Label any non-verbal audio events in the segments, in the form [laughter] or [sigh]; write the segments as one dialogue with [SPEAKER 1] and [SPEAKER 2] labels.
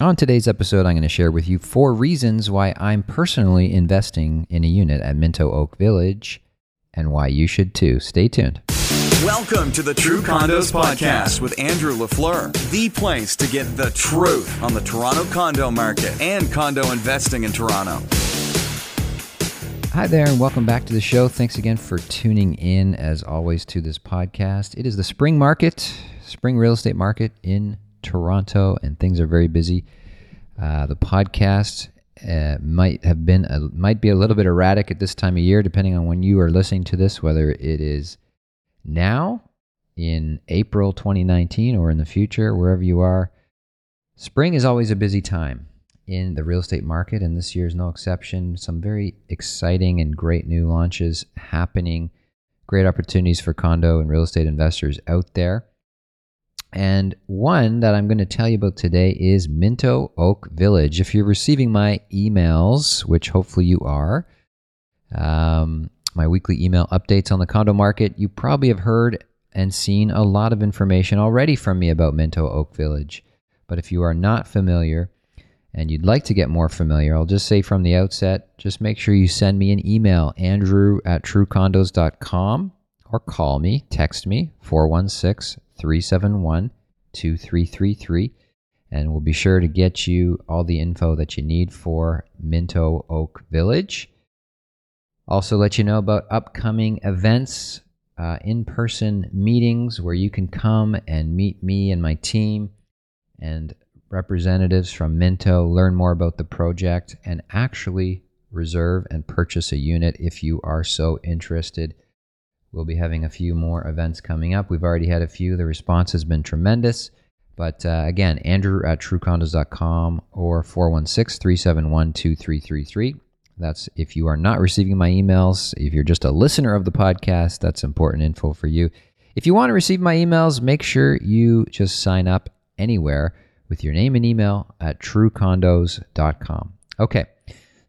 [SPEAKER 1] On today's episode, I'm going to share with you four reasons why I'm personally investing in a unit at Minto Oak Village and why you should too. Stay tuned.
[SPEAKER 2] Welcome to the True Condos Podcast with Andrew LaFleur, the place to get the truth on the Toronto condo market and condo investing in Toronto.
[SPEAKER 1] Hi there, and welcome back to the show. Thanks again for tuning in, as always, to this podcast. It is the spring market, spring real estate market in Toronto, and things are very busy. Uh, the podcast uh, might have been a, might be a little bit erratic at this time of year, depending on when you are listening to this, whether it is now in April 2019 or in the future, wherever you are. Spring is always a busy time in the real estate market, and this year is no exception. Some very exciting and great new launches happening, great opportunities for condo and real estate investors out there. And one that I'm going to tell you about today is Minto Oak Village. If you're receiving my emails, which hopefully you are, um, my weekly email updates on the condo market, you probably have heard and seen a lot of information already from me about Minto Oak Village. But if you are not familiar and you'd like to get more familiar, I'll just say from the outset just make sure you send me an email, andrew at truecondos.com, or call me, text me, 416 371 2333. And we'll be sure to get you all the info that you need for Minto Oak Village. Also, let you know about upcoming events, uh, in person meetings where you can come and meet me and my team and representatives from Minto, learn more about the project, and actually reserve and purchase a unit if you are so interested. We'll be having a few more events coming up. We've already had a few. The response has been tremendous. But uh, again, Andrew at truecondos.com or 416 371 2333. That's if you are not receiving my emails. If you're just a listener of the podcast, that's important info for you. If you want to receive my emails, make sure you just sign up anywhere with your name and email at truecondos.com. Okay.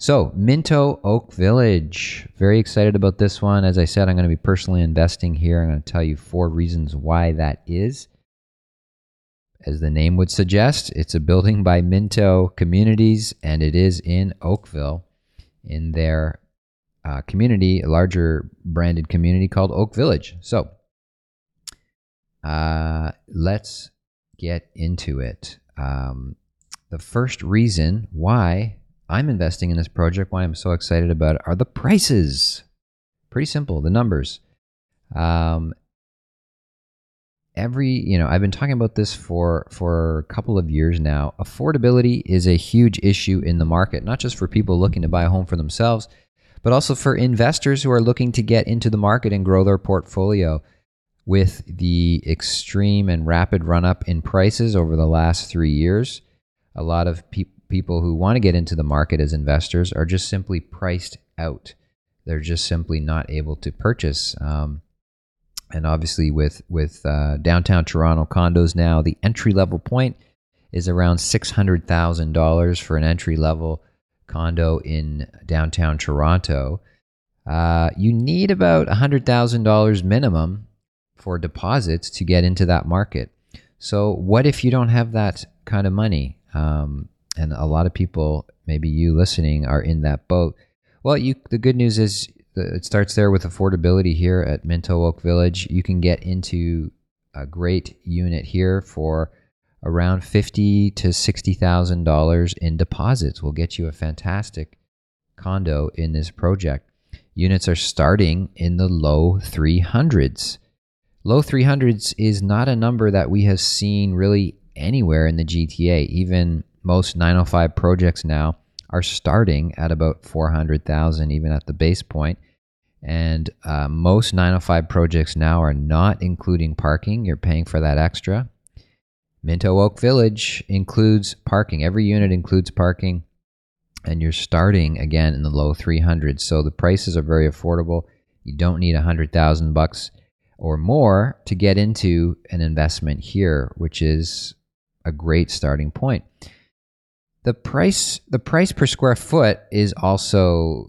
[SPEAKER 1] So, Minto Oak Village. Very excited about this one. As I said, I'm going to be personally investing here. I'm going to tell you four reasons why that is. As the name would suggest, it's a building by Minto Communities, and it is in Oakville, in their uh, community, a larger branded community called Oak Village. So, uh, let's get into it. Um, the first reason why I'm investing in this project, why I'm so excited about it, are the prices. Pretty simple, the numbers. Um, every, you know, I've been talking about this for for a couple of years now. Affordability is a huge issue in the market, not just for people looking to buy a home for themselves, but also for investors who are looking to get into the market and grow their portfolio. With the extreme and rapid run up in prices over the last three years, a lot of people people who want to get into the market as investors are just simply priced out. They're just simply not able to purchase. Um, and obviously, with with uh, downtown Toronto condos now, the entry level point is around six hundred thousand dollars for an entry level condo in downtown Toronto. Uh, you need about hundred thousand dollars minimum for deposits to get into that market. So, what if you don't have that kind of money? Um, and a lot of people, maybe you listening, are in that boat. Well, you the good news is it starts there with affordability here at Minto Oak Village. You can get into a great unit here for around fifty to sixty thousand dollars in deposits. We'll get you a fantastic condo in this project. Units are starting in the low three hundreds. Low 300s is not a number that we have seen really anywhere in the GTA. Even most 905 projects now are starting at about 400,000 even at the base point. And uh, most 905 projects now are not including parking. You're paying for that extra. Minto Oak Village includes parking. Every unit includes parking, and you're starting again in the low 300s. So the prices are very affordable. You don't need a hundred thousand bucks or more to get into an investment here, which is a great starting point. The price the price per square foot is also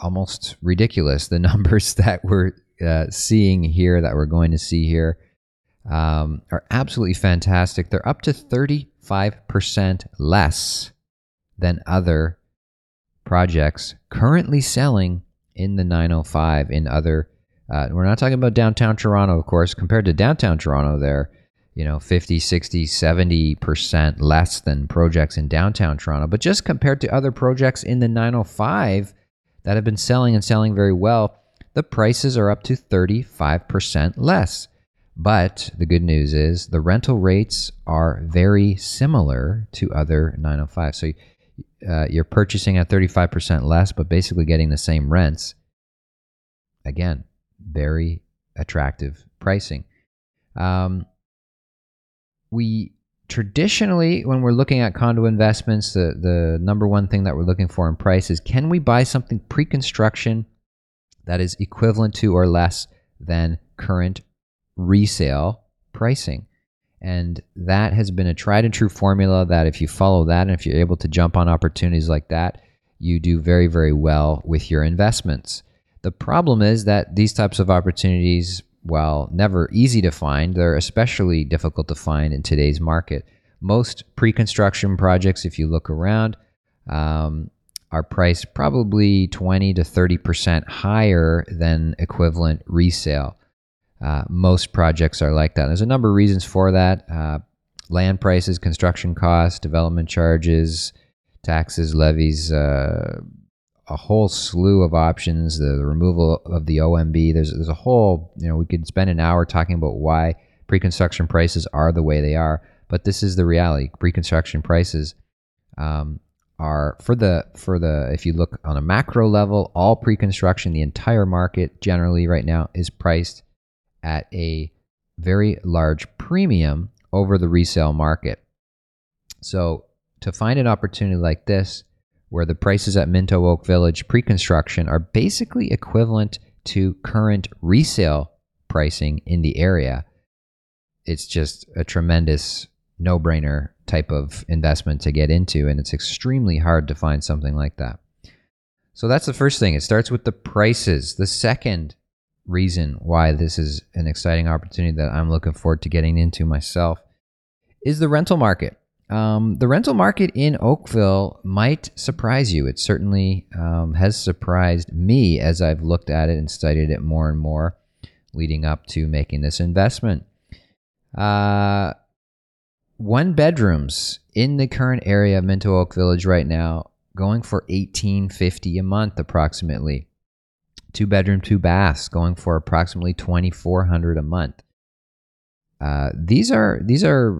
[SPEAKER 1] almost ridiculous. The [laughs] numbers that we're uh, seeing here, that we're going to see here, um, are absolutely fantastic. They're up to 35% less than other projects currently selling in the 905 in other uh, we're not talking about downtown toronto of course compared to downtown toronto there you know 50 60 70% less than projects in downtown toronto. But just compared to other projects in the 905 that have been selling and selling very well the prices are up to 35% less. But the good news is the rental rates are very similar to other 905 so uh, you're purchasing at 35% less but basically getting the same rents. Again very attractive pricing. Um, we traditionally, when we're looking at condo investments, the, the number one thing that we're looking for in price is can we buy something pre construction that is equivalent to or less than current resale pricing? And that has been a tried and true formula that if you follow that and if you're able to jump on opportunities like that, you do very, very well with your investments. The problem is that these types of opportunities while never easy to find, they're especially difficult to find in today's market. Most pre construction projects, if you look around, um, are priced probably 20 to 30% higher than equivalent resale. Uh, most projects are like that. There's a number of reasons for that uh, land prices, construction costs, development charges, taxes, levies, uh, a whole slew of options, the, the, removal of the OMB. There's, there's a whole, you know, we could spend an hour talking about why pre construction prices are the way they are, but this is the reality. Pre construction prices um, are for the, for the, if you look on a macro level, all pre construction, the entire market generally right now is priced at a very large premium over the resale market. So to find an opportunity like this, where the prices at Minto Oak Village pre construction are basically equivalent to current resale pricing in the area. It's just a tremendous no brainer type of investment to get into, and it's extremely hard to find something like that. So that's the first thing. It starts with the prices. The second reason why this is an exciting opportunity that I'm looking forward to getting into myself is the rental market. Um, the rental market in Oakville might surprise you. It certainly um, has surprised me as I've looked at it and studied it more and more leading up to making this investment. Uh, one bedrooms in the current area of Minto Oak Village right now going for 1850 a month approximately. Two bedroom, two baths going for approximately 2400 a month. Uh, these are these are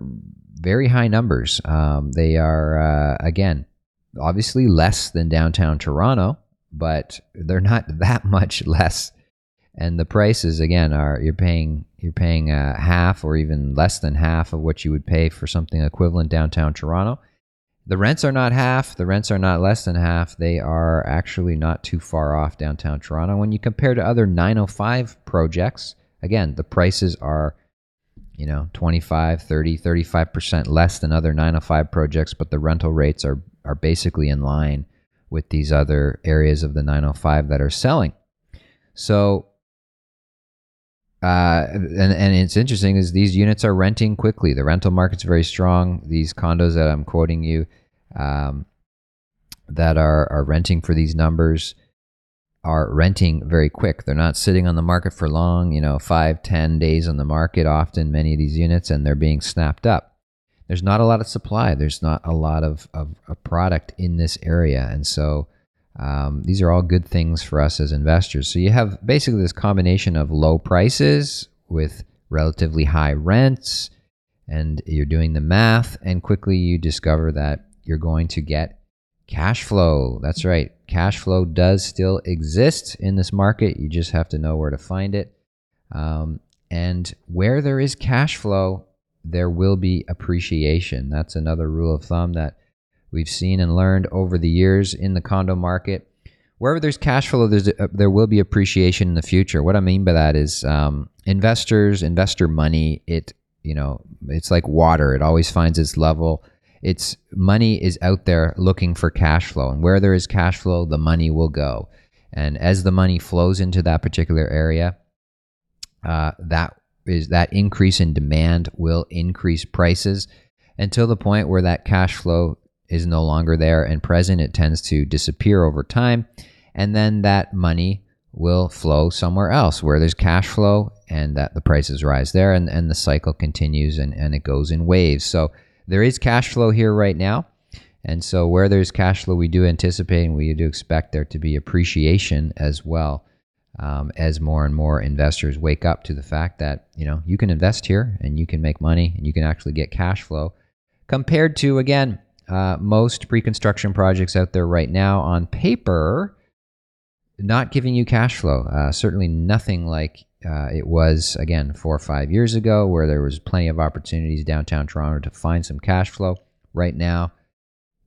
[SPEAKER 1] very high numbers. Um, they are, uh, again, obviously less than downtown Toronto, but they're not [laughs] that much less. And the prices, again, are you're paying you're paying uh, half or even less than half of what you would pay for something equivalent downtown Toronto. The rents are not half. The rents are not less than half. They are actually not too far off downtown Toronto. When you compare to other 905 projects, again, the prices are you know 25 30 35% less than other 905 projects but the rental rates are are basically in line with these other areas of the 905 that are selling. So uh, and, and it's interesting is these units are renting quickly. The rental market's very strong. These condos that i'm quoting you um, that are, are renting for these numbers are renting very quick. They're not sitting on the market for long, you know, five, ten days on the market, often many of these units, and they're being snapped up. There's not a lot of supply. There's not a lot of, of, of product in this area. And so um, these are all good things for us as investors. So you have basically this combination of low prices with relatively high rents, and you're doing the math, and quickly you discover that you're going to get cash flow. That's right. Cash flow does still exist in this market. You just have to know where to find it. Um, and where there is cash flow, there will be appreciation. That's another rule of thumb that we've seen and learned over the years in the condo market. Wherever there's cash flow, there's a, there will be appreciation in the future. What I mean by that is um, investors, investor money. It you know it's like water. It always finds its level it's money is out there looking for cash flow, and where there is cash flow, the money will go. And as the money flows into that particular area, uh, that is that increase in demand will increase prices. until the point where that cash flow is no longer there and present. It tends to disappear over time. And then that money will flow somewhere else where there's cash flow and that the prices rise there and, and the cycle continues and, and it goes in waves. So there is cash flow here right now. And so where there's cash flow, we do anticipate and we do expect there to be appreciation as well. Um, as more and more investors wake up to the fact that you know you can invest here and you can make money and you can actually get cash flow compared to again uh, most pre-construction projects out there right now on paper not giving you cash flow. Uh, certainly nothing like uh, it was again four or five years ago, where there was plenty of opportunities downtown Toronto to find some cash flow. Right now,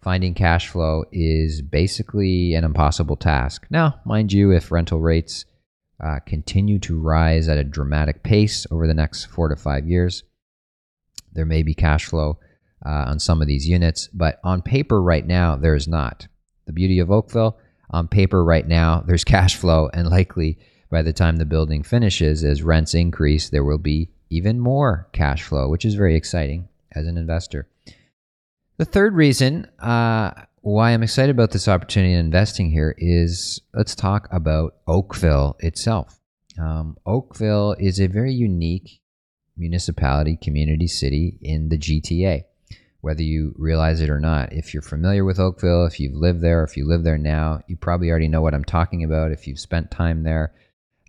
[SPEAKER 1] finding cash flow is basically an impossible task. Now, mind you, if rental rates uh, continue to rise at a dramatic pace over the next four to five years, there may be cash flow uh, on some of these units, but on paper right now, there is not. The beauty of Oakville on paper right now, there's [laughs] cash flow, and likely by the time the building finishes, as rents increase, there will be even more cash flow, which is very exciting as an investor. The third reason uh, why I'm excited about this opportunity in investing here is let's talk about Oakville itself. Um, Oakville is a very unique municipality, community city in the GTA whether you realize it or not. If you're familiar with Oakville, if you've lived there, if you live there now, you probably already know what I'm talking about. If you've spent time there,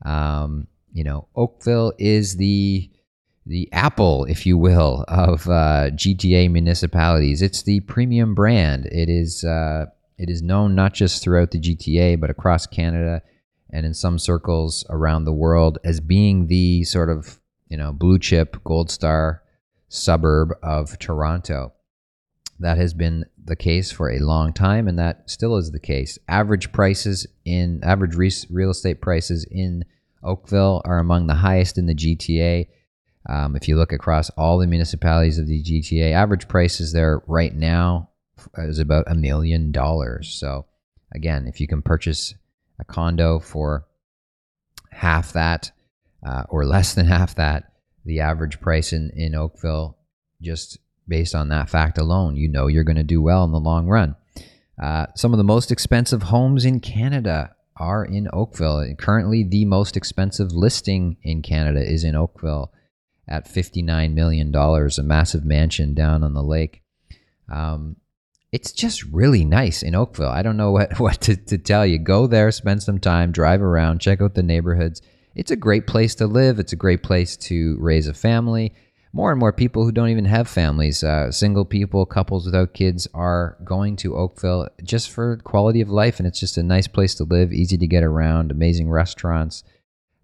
[SPEAKER 1] um, you know Oakville is the the Apple, if you will, of uh, GTA municipalities. It's the premium brand. It is uh, it is known not just throughout the GTA but across Canada and in some circles around the world as being the sort of you know blue chip gold star suburb of Toronto. That has been the case for a long time, and that still is the case. Average prices in average real estate prices in Oakville are among the highest in the GTA. Um, if you look across all the municipalities of the GTA, average prices there right now is about a million dollars. So, again, if you can purchase a condo for half that uh, or less than [laughs] half that, the average price in, in Oakville just based on that fact alone, you know you're going to do well in the long run. Uh, some of the most expensive homes in Canada are in Oakville. Currently, the most expensive listing in Canada is in Oakville at $59 million, a massive mansion down on the lake. Um, it's just really nice in Oakville. I don't know what, [laughs] what to, to tell you. Go there, spend some time, drive around, check out the neighborhoods. It's a great place to live. It's a great place to raise a family more and more people who don't even have families, uh, single people, couples without kids, are going to Oakville just for quality of life, and it's just a nice place to live, easy to get around, amazing restaurants.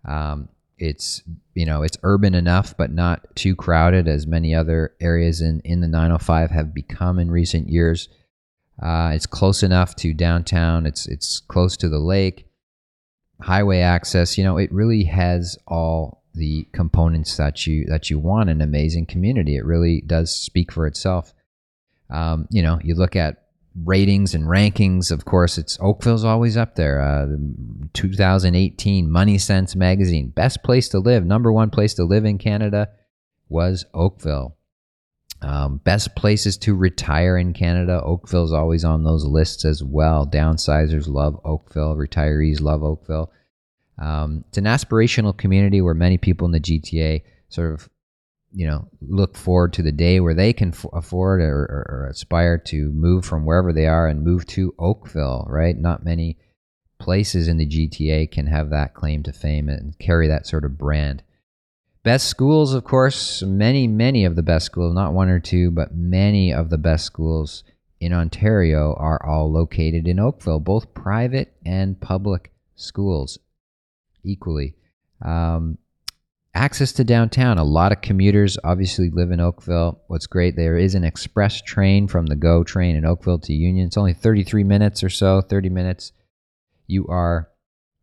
[SPEAKER 1] Um, it's you know it's urban enough, but not too crowded as many other areas in in the 905 have become in recent years. Uh, it's close enough to downtown. It's it's close to the lake, highway access. You know, it really has all the components that you that you want an amazing community. It really does speak for itself. Um, you know, you look at ratings and rankings. Of course, it's Oakville's always up there. Uh, 2018 Money Sense magazine, best place to live, number one place to live in Canada was Oakville. Um, best places to retire in Canada. Oakville's always on those lists as well. Downsizers love Oakville. Retirees love Oakville. Um, it's an aspirational community where many people in the GTA sort of, you know, look forward to the day where they can f- afford or, or, or, aspire to move from wherever they are and move to Oakville, right? Not many places in the GTA can have that claim to fame and carry that sort of brand. Best schools, of course, many, many of the best schools, not one or two, but many of the best schools in Ontario are all located in Oakville, both private and public schools equally. Um, access to downtown. A lot of commuters obviously live in Oakville. What's great, there is an express train from the GO train in Oakville to Union. It's only 33 minutes or so, 30 minutes. You are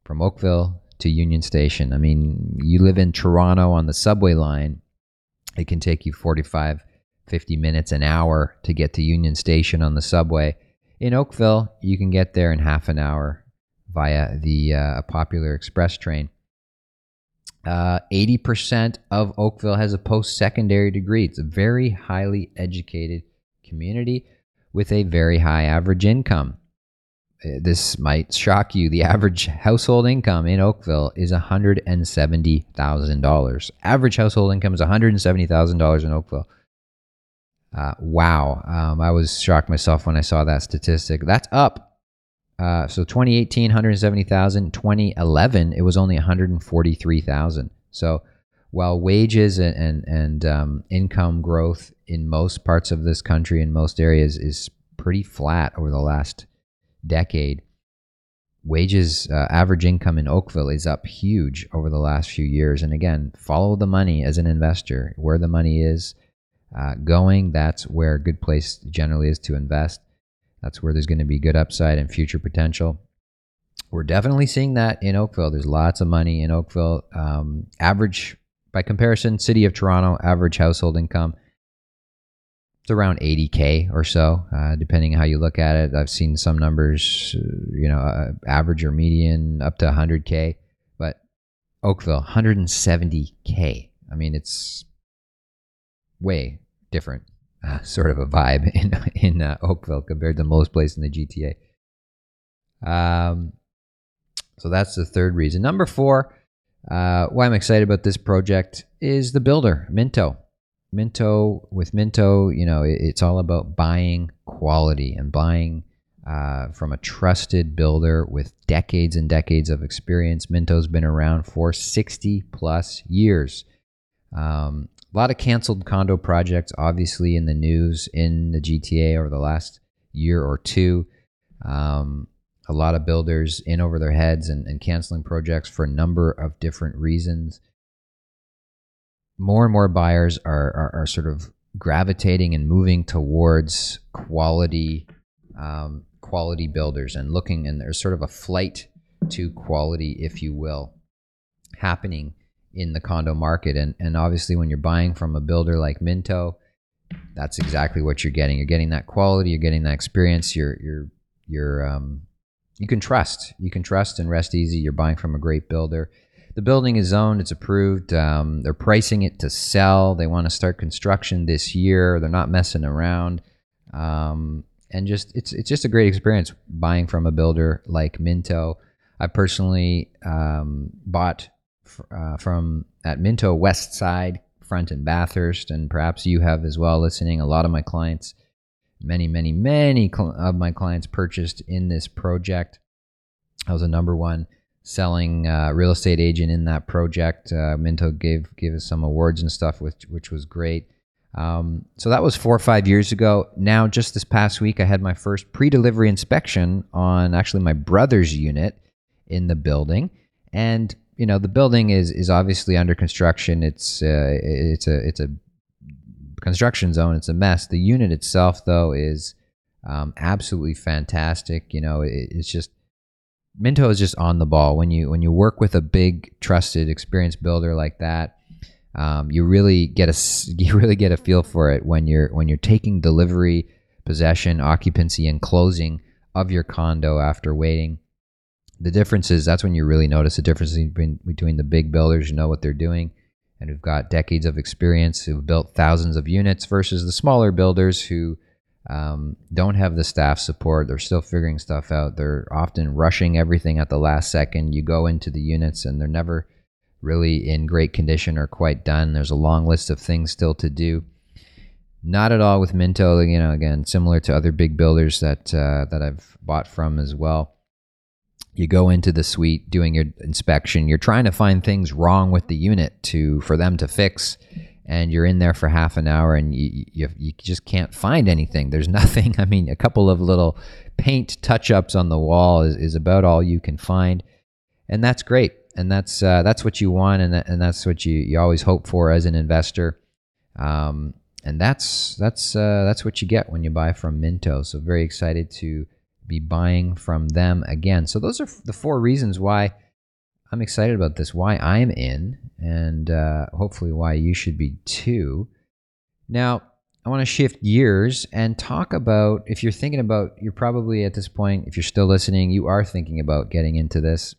[SPEAKER 1] from Oakville to Union Station. I mean, you live in Toronto on the subway line, it can take you 45, 50 minutes, an hour to get to Union Station on the subway. In Oakville, you can get there in half an hour via the uh, popular express train. Uh, 80% of Oakville has a post secondary degree. It's a very highly educated community with a very high average income. Uh, This might shock you. The [laughs] average household income in Oakville is $170,000. Average household income is $170,000 in Oakville. Uh, wow. Um, I was shocked myself when I saw that statistic. That's up. Uh, so 2018, 170,000. 2011, it was only 143,000. So while wages and, and, and um, income growth in most parts of this country, in most areas, is pretty flat over the last decade, wages, uh, average income in Oakville is up huge over the last few years. And again, follow the money as an investor. Where the money is uh, going, that's where a good place generally is to invest. That's where there's going to be good upside and future potential. We're definitely seeing that in Oakville. There's lots of money in Oakville. Um, average, by comparison, city of Toronto, average household income, it's around 80K or so, uh, depending how you look at it. I've seen some numbers, uh, you know, uh, average or median up to 100K, but Oakville, 170K. I mean, it's way different uh, sort of a vibe [laughs] in in uh, Oakville compared to most places in the GTA. Um, so that's the third reason. Number four, uh, why I'm excited about this project is the builder, Minto. Minto with Minto, you know, it, it's all about buying quality and buying uh, from a trusted builder with decades and decades of experience. Minto's been around for 60 plus years. Um, a lot of canceled condo projects, obviously, in the news in the GTA over the last year or two. Um, a lot of builders in over their heads and, and canceling projects for a number of different reasons. More and more buyers are, are, are sort of gravitating and moving towards quality um, quality builders and looking and there's sort of a flight to quality, if you will, happening in the condo market. And, and obviously, when you're buying from a builder like Minto, that's exactly what you're getting. You're getting that quality. You're getting that experience. You're you're you're um, you can trust. You can trust and rest easy. You're buying from a great builder. The building is zoned. It's approved. Um, they're pricing it to sell. They want to start construction this year. They're not messing around. Um, and just it's it's just a great experience buying from a builder like Minto. I personally um, bought uh, from at Minto West Side, Front and Bathurst, and perhaps you have as well. Listening, a lot of my clients, many, many, many cl- of my clients purchased in this project. I was a number one selling uh, real estate agent in that project. Uh, Minto gave gave us some awards and stuff, which which was great. Um, so that was four or five years ago. Now, just this past week, I had my first pre-delivery inspection on actually my brother's unit in the building, and you know the building is is obviously under construction. It's uh, it's a it's a construction zone. It's a mess. The unit itself, though, is um, absolutely fantastic. You know, it, it's just Minto is just on the ball when you when you work with a big, trusted, experienced builder like that. Um, you really get a [laughs] you really get a feel for it when you're when you're taking delivery, possession, occupancy, and closing of your condo after waiting. The difference is that's when you really notice the difference between between the big builders who know what they're doing and who've got decades of experience, who've built thousands of units, versus the smaller builders who um, don't have the staff support. They're still figuring stuff out. They're often rushing everything at the last second. You go into the units and they're never really in great condition or quite done. There's a long list of things still to do. Not at all with Minto. You know, again, similar to other big builders that uh, that I've bought from as well. You go into the suite doing your inspection. You're trying to find things wrong with the unit to for them to fix, and you're in there for half an hour and you you, you just can't find anything. There's [laughs] nothing. I mean, a couple of little paint touch ups on the wall is, is about all you can find, and that's great and that's uh, that's what you want, and that, and that's what you, you always hope for as an investor. Um, and that's that's uh, that's what you get when you buy from Minto. So very excited to be buying from them again. So those are the four reasons why I'm excited about this, why I'm in, and uh, hopefully why you should be too. Now, I want to shift gears and talk about if you're thinking about, you're probably at this point, if you're still listening, you are thinking about getting into this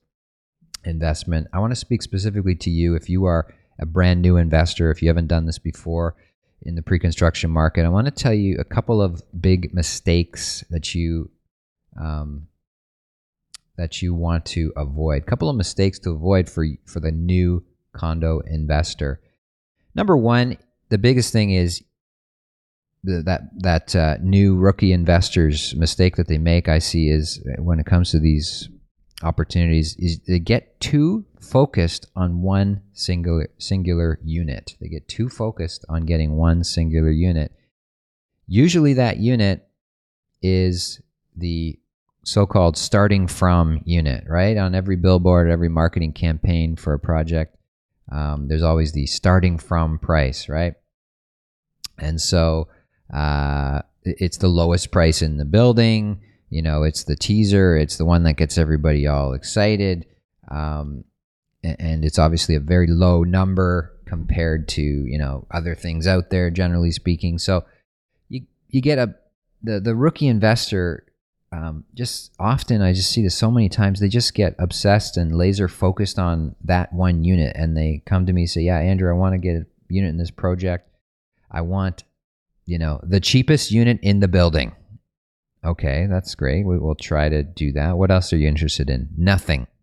[SPEAKER 1] investment. I want to speak specifically to you if you are a brand new investor, if you haven't done this before in the pre construction market. I want to tell you a couple of big mistakes that you. Um, that you want to avoid. A couple of mistakes to avoid for for the new condo investor. Number one, the biggest thing is the, that that uh, new rookie investors mistake that they make. I see is when it comes to these opportunities is they get too focused on one singular singular unit. They get too focused on getting one singular unit. Usually, that unit is the so-called starting from unit, right? On every billboard, every marketing campaign for a project, um, there's always the starting from price, right? And so uh, it's the lowest price in the building. You know, it's the teaser. It's the one that gets everybody all excited. Um, and it's obviously a very low number compared to you know other things out there, generally speaking. So you you get a the the rookie investor. Um, just often, I just see this so many times. They just get obsessed and laser focused on that one unit, and they come to me and say, "Yeah, Andrew, I want to get a unit in this project. I want you know, the cheapest unit in the building. Okay, that's great. We will try to do that. What else are you interested in? Nothing. [laughs]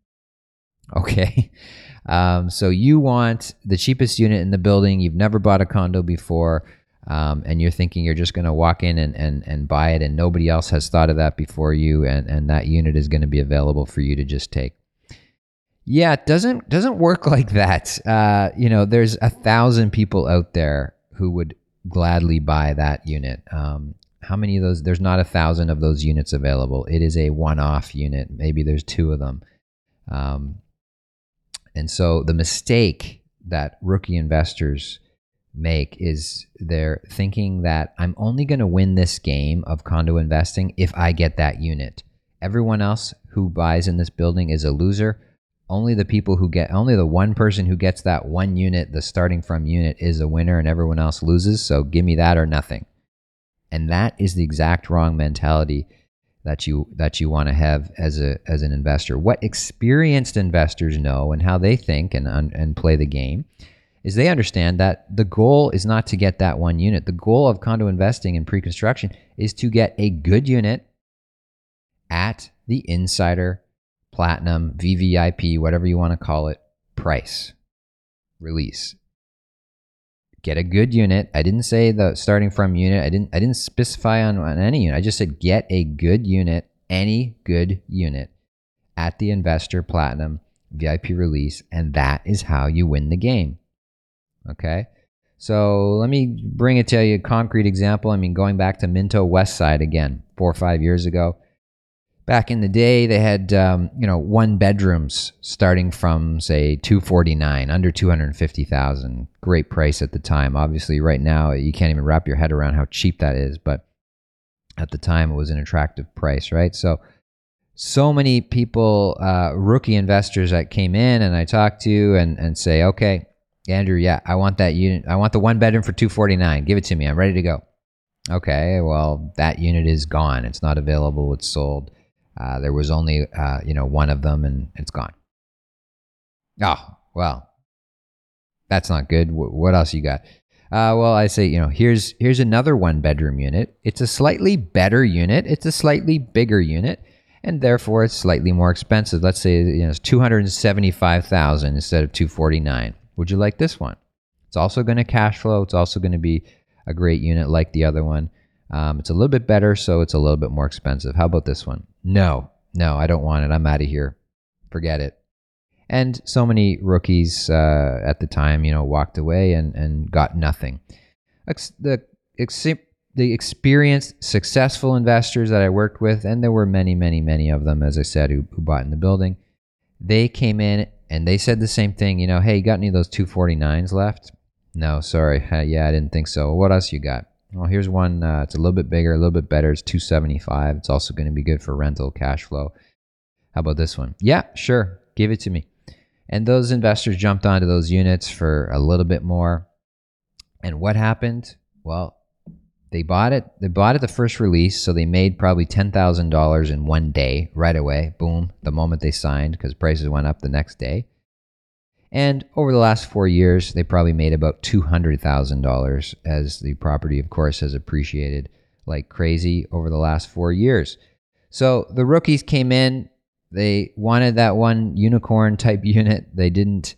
[SPEAKER 1] Okay. Um, so you want the cheapest unit in the building. You've never bought a condo before. Um, and you're thinking you're just going to walk in and, and, and buy it, and nobody else has thought of that before you, and, and that unit is going to be available for you to just take. Yeah, it doesn't doesn't work [laughs] like that. Uh, you know, there's a thousand people out there who would gladly buy that unit. Um, how many of those? There's not a thousand of those units available. It is a one-off unit. Maybe there's two of them. Um, and so the mistake that rookie investors make is they're thinking that I'm only going to win this game of condo investing if I get that unit. Everyone else who buys in this building is a loser. Only the people who get only the one person who gets that one unit the starting from unit is a winner and everyone else loses so give me that or nothing. And that is the exact wrong mentality that you that you want to have as a as an investor. What experienced investors know and how they think and and play the game is they understand that the goal is not to get that one unit the goal of condo investing in pre-construction is to get a good unit at the insider platinum, VVIP, whatever you want to call it, price release. Get a good unit. I didn't say the starting from unit. I didn't I didn't specify on, on any unit. I just said get a good unit, any good unit at the investor platinum VIP release, and that is how you win the game. Okay? So let me bring it to you a concrete example. I mean, going back to Minto West Side again, four or five years ago back in the day they had um, you know one bedrooms starting from say 249 under 250000 great price at the time obviously right now you can't even wrap your head around how cheap that is but at the time it was an attractive price right so so many people uh, rookie investors that came in and i talked to and, and say okay andrew yeah i want that unit i want the one bedroom for 249 give it to me i'm ready to go okay well that unit is gone it's not available it's sold uh, there was only uh, you know one of them, and it's gone. Oh well, that's not good. W- what else you got? Uh, well, I say you know here's here's another one bedroom unit. It's a slightly better unit. It's a slightly bigger unit, and therefore it's slightly more expensive. Let's say you know it's two hundred seventy five thousand instead of two forty nine. Would you like this one? It's also going to cash flow. It's also going to be a great unit like the other one. Um, it's a little bit better, so it's a little bit more expensive. How about this one? No, no, I don't want it. I'm out of here. Forget it. And so many rookies uh, at the time, you know, walked away and, and got nothing. Ex- the, ex- the experienced, successful investors that I worked with, and there were many, many, many of them, as I said, who, who bought in the building, they came in and they said the same thing. You know, hey, you got any of those 249s left? No, sorry. Yeah, I didn't think so. What else you got? Well, here's one. Uh, it's a little bit bigger, a little bit better. It's 275. It's also going to be good for rental cash flow. How about this one? Yeah, sure. Give it to me. And those investors jumped onto those units for a little bit more. And what happened? Well, they bought it. They bought it the first release, so they made probably ten thousand dollars in one day, right away. Boom, the moment they signed, because prices went up the next day. And over the last four years, they probably made about two hundred thousand dollars, as the property, of course, has appreciated like crazy over the last four years. So the rookies came in. They wanted that one unicorn type [laughs] unit. They didn't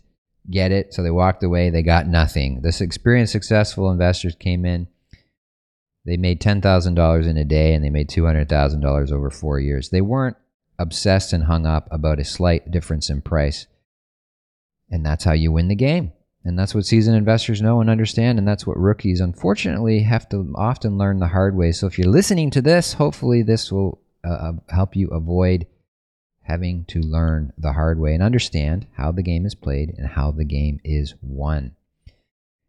[SPEAKER 1] get it, so they walked away. They got nothing. This experienced, successful investors came in they made $10,000 in a day and they made $200,000 over four years. They weren't obsessed and hung up about a slight difference in price. And that's how you win the game. And that's what seasoned investors know and understand. And that's what rookies, unfortunately, have to often learn the hard way. So if you're listening to this, hopefully this will uh, uh help you avoid having to learn the hard way and understand how the game is played and how the game is won.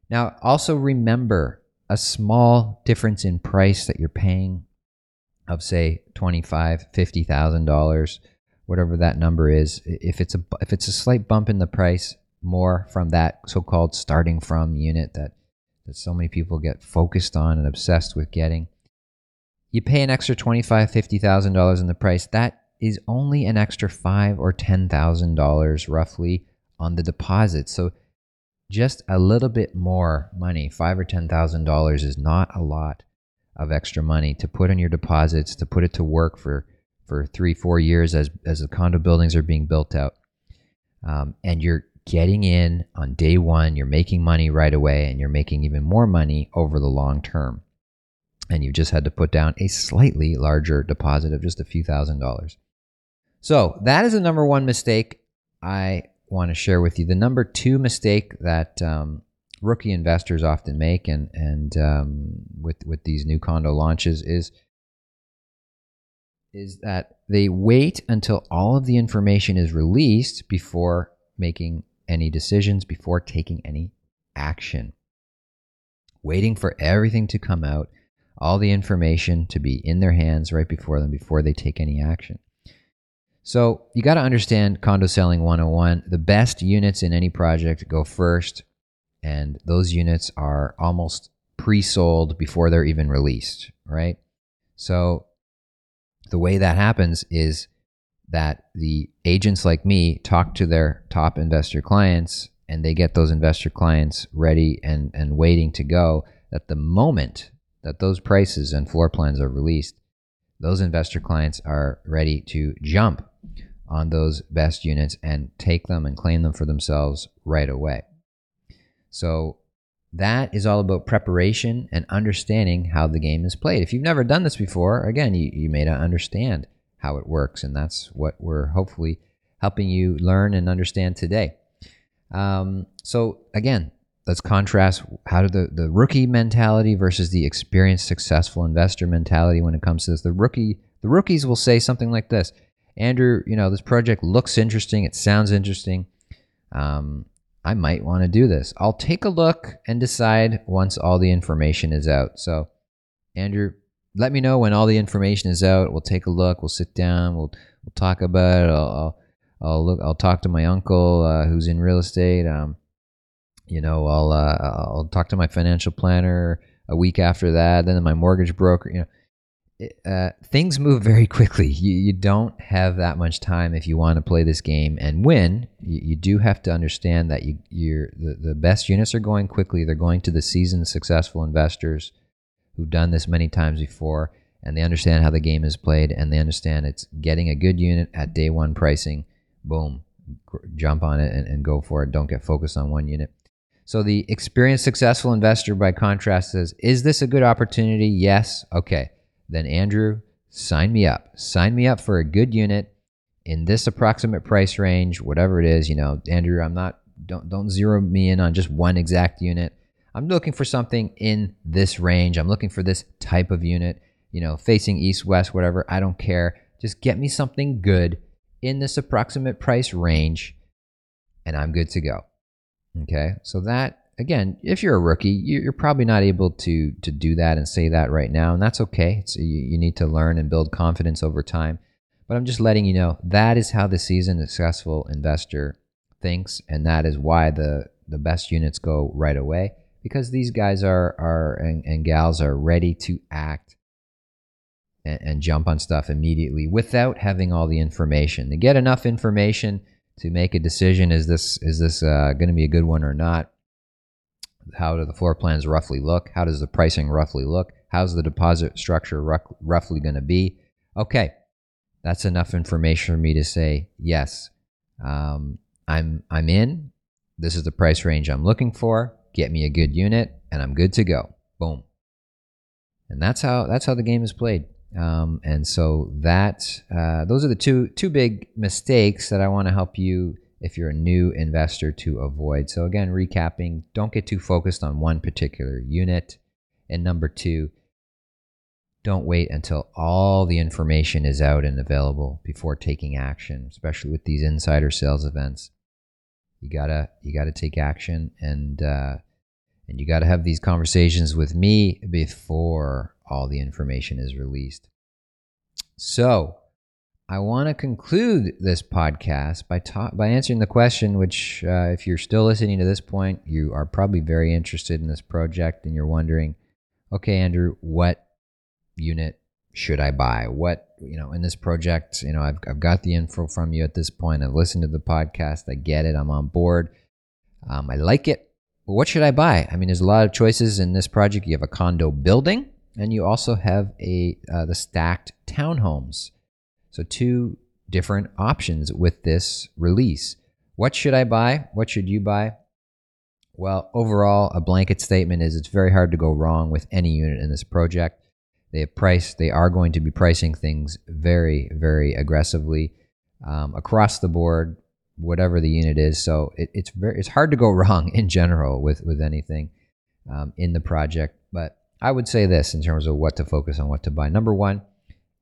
[SPEAKER 1] Now, also remember a small difference in price that you're paying of say twenty-five, fifty thousand dollars, whatever that number is. If it's a if it's a slight bump in the price more from that so-called starting from unit that that so many people get focused on and obsessed with getting, you pay an extra twenty-five, fifty thousand dollars in the price. That is only an extra five or ten thousand dollars roughly on the deposit. So just a little bit more money, five or ten thousand dollars, is not a lot of extra money to put in your deposits to put it to work for for three four years as as the condo buildings are being built out, um, and you're getting in on day one. You're making money right away, and you're making even more money over the long term. And you just had to put down a slightly larger deposit of just a few thousand dollars. So that is the number one mistake I want to share with you. The number two mistake that um, rookie investors often make, and and um, with with these new condo launches, is is that they wait until all of the information is released before making any decisions, before taking any action. Waiting for everything to come out, all the information to be in their hands right before them before they take any action. So you got to understand condo selling 101. The best units in any project go first, and those units are almost pre sold before they're even released, right? So the way that happens is that the agents like me talk to their top investor clients and they get those investor clients ready and, and waiting to go at the moment that those prices and floor plans are released those investor clients are ready to jump on those best units and take them and claim them for themselves right away. So that is all about preparation and understanding how the game is played. If you've never done this before, again, you, you may not understand how it works, and that's what we're hopefully helping you learn and understand today. Um, so again, let's contrast how do the, the rookie mentality versus the experienced successful investor mentality when it comes to this. The rookie the rookies will say something like this Andrew, you know, this project looks interesting. It sounds interesting. Um, I might want to do this. I'll take a look and decide once all the information is out. So, Andrew, let me know when all the information is out. We'll take a look. We'll sit down. We'll we'll talk about it. I'll I'll, I'll look. I'll talk to my uncle uh, who's in real estate. Um, you know, I'll uh, I'll talk to my financial planner a week after that. Then my mortgage broker. You know, uh, things move very quickly. You, you don't have that much time if you want to play this game and win. You, you do have to understand that you, you're the, the best units are going quickly. They're going to the seasoned, successful investors who've done this many times before, and they understand how the game is played, and they understand it's getting a good unit at day one pricing. Boom, jump on it and, and go for it. Don't get focused on one unit. So the experienced, successful investor, by contrast, says, "Is this a good opportunity? Yes. Okay." Then Andrew, sign me up. Sign me up for a good unit in this approximate price range, whatever it is. You know, Andrew, I'm not don't don't zero me in on just one exact unit. I'm looking for something in this range. I'm looking for this type of unit, you know, facing east, west, whatever. I don't care. Just get me something good in this approximate price range, and I'm good to go. Okay. So that again, if you're a rookie, you're probably not able to to do that and say that right now, and that's okay. You, you need to learn and build confidence over time. But I'm just letting you know that is how the seasoned successful investor thinks, and that is why the the best units go right away because these guys are are and, and gals are ready to act and, and jump on stuff immediately without having all the information. They get enough information to make a decision: is this is this uh, going to be a good one or not? How do the floor plans roughly look? How does the pricing roughly look? How's the deposit structure roughly going to be? Okay, that's enough information for me to say yes. Um, I'm I'm in. This is the price range I'm looking for. Get me a good unit, and I'm good to go. Boom. And that's how that's how the game is played. Um, and so that uh, those are the two two big mistakes that I want to help you if you're a new investor to avoid. So again, recapping: don't get too focused on one particular unit, and number two, don't wait until all the information is out and available before taking action, especially with these insider sales events. You gotta you gotta take action and uh, and you gotta have these conversations with me before all the information is released. So, I want to conclude this podcast by ta- by answering the question, which, uh, if you're still listening to this point, you are probably very interested in this project, and you're wondering, okay, Andrew, what unit should I buy? What you know in this project? You know, I've I've got the info from you at this point. I've listened to the podcast. I get it. I'm on board. Um, I like it. But what should I buy? I mean, there's a lot of choices in this project. You have a condo building and you also have a uh, the stacked townhomes. So two different options with this release. What should I buy? What should you buy? Well, overall, a blanket statement is it's very hard to go wrong with any unit in this project. They have priced, they are going to be pricing things very, very aggressively um, across the board, whatever the unit is. So it, it's very, it's hard to go [laughs] wrong in general with with anything um, in the project. But I would say this in terms of what to focus on, what to buy. Number one,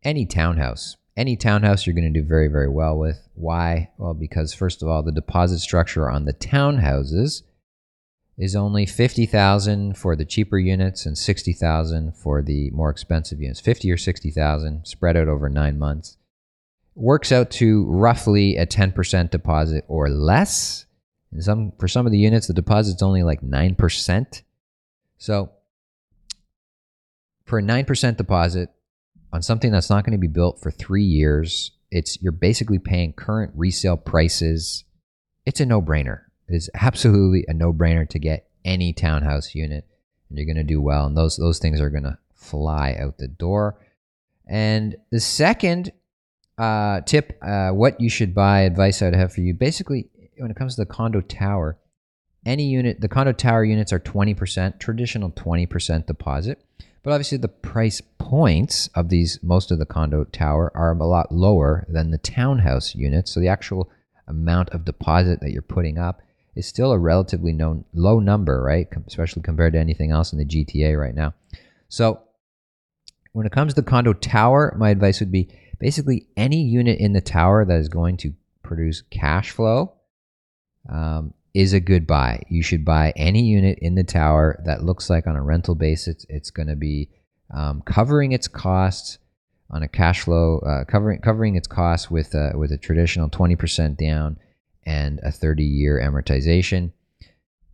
[SPEAKER 1] any townhouse. Any townhouse you're going to do very, very well with. Why? Well, because first of all, the deposit structure on the townhouses is only 50,000 for the cheaper units and 60,000 for the more expensive units. 50 or 60,000 spread out over 9 months. Works out to roughly a 10% deposit or less. And some for some of the units the deposit's only like 9%. So, for a 9% deposit on something that's not going to be built for 3 years, it's you're basically paying current resale prices. It's a no-brainer. It is absolutely a no-brainer to get any townhouse unit and you're going to do well and those those things are going to fly out the door. And the second uh, tip, uh, what you should buy, advice I'd have for you, basically, when it comes to the condo tower, any unit, the condo tower units are 20%, traditional 20% deposit. But obviously, the price points of these, most of the condo tower, are a lot lower than the townhouse units. So the actual amount of deposit that you're putting up is still a relatively known, low number, right? Especially compared to anything else in the GTA right now. So when it comes to the condo tower, my advice would be basically any unit in the tower that is going to produce cash flow um, is a good buy. You should buy any unit in the tower that looks like on a rental basis it's going to be um, covering its costs on a cash flow, uh, covering covering its costs with a, with a traditional 20% down and a 30 year amortization.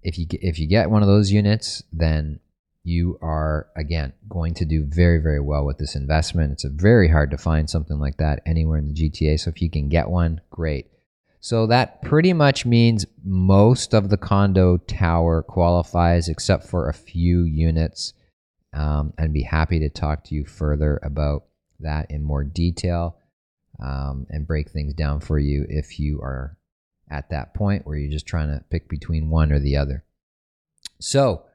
[SPEAKER 1] If you if you get one of those units, then you are again going to do very very well with this investment. It's very hard to find something like that anywhere in the GTA. So if you can get one, great. So that pretty much means most of the condo tower qualifies except for a few units. Um, and be happy to talk to you further about that in more detail um, and break things down for you if you are at that point where you're just trying to pick between one or the other. So,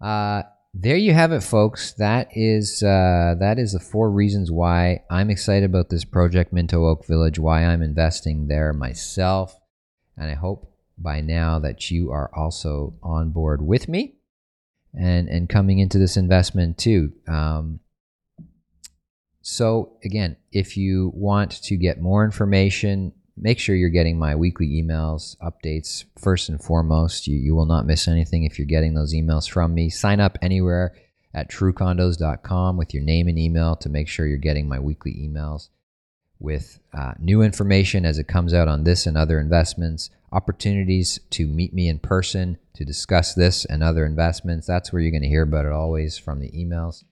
[SPEAKER 1] uh, there you have it, folks. That is uh, that is the four reasons why I'm excited about this project, Minto Oak Village. Why I'm investing there myself, and I hope by now that you are also on board with me, and and coming into this investment too. Um, so again, if you want to get more information, make sure you're getting my weekly emails, updates first and foremost. You, you will not miss anything if you're getting those emails from me. Sign up anywhere at truecondos.com with your name and email to make sure you're getting my weekly emails with uh, new information as it comes out on this and other investments. opportunities to meet me in person to discuss this and other investments, that's where you're going to hear about it always from the emails.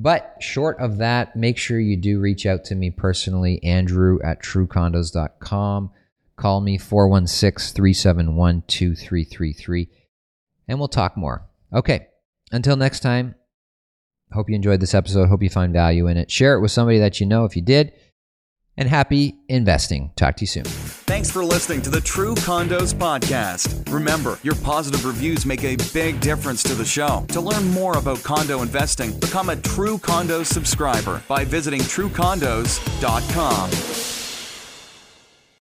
[SPEAKER 1] But short of that, make sure you do reach out to me personally, Andrew at truecondos.com. Call me 416 371 2333 and we'll talk more. Okay, until next time, hope you enjoyed this episode. Hope you find value in it. Share it with somebody that you know if you did. And happy investing. Talk to you soon.
[SPEAKER 2] Thanks for listening to the True Condos Podcast. Remember, your positive reviews make a big difference to the show. To learn more about condo investing, become a True Condos subscriber by visiting truecondos.com.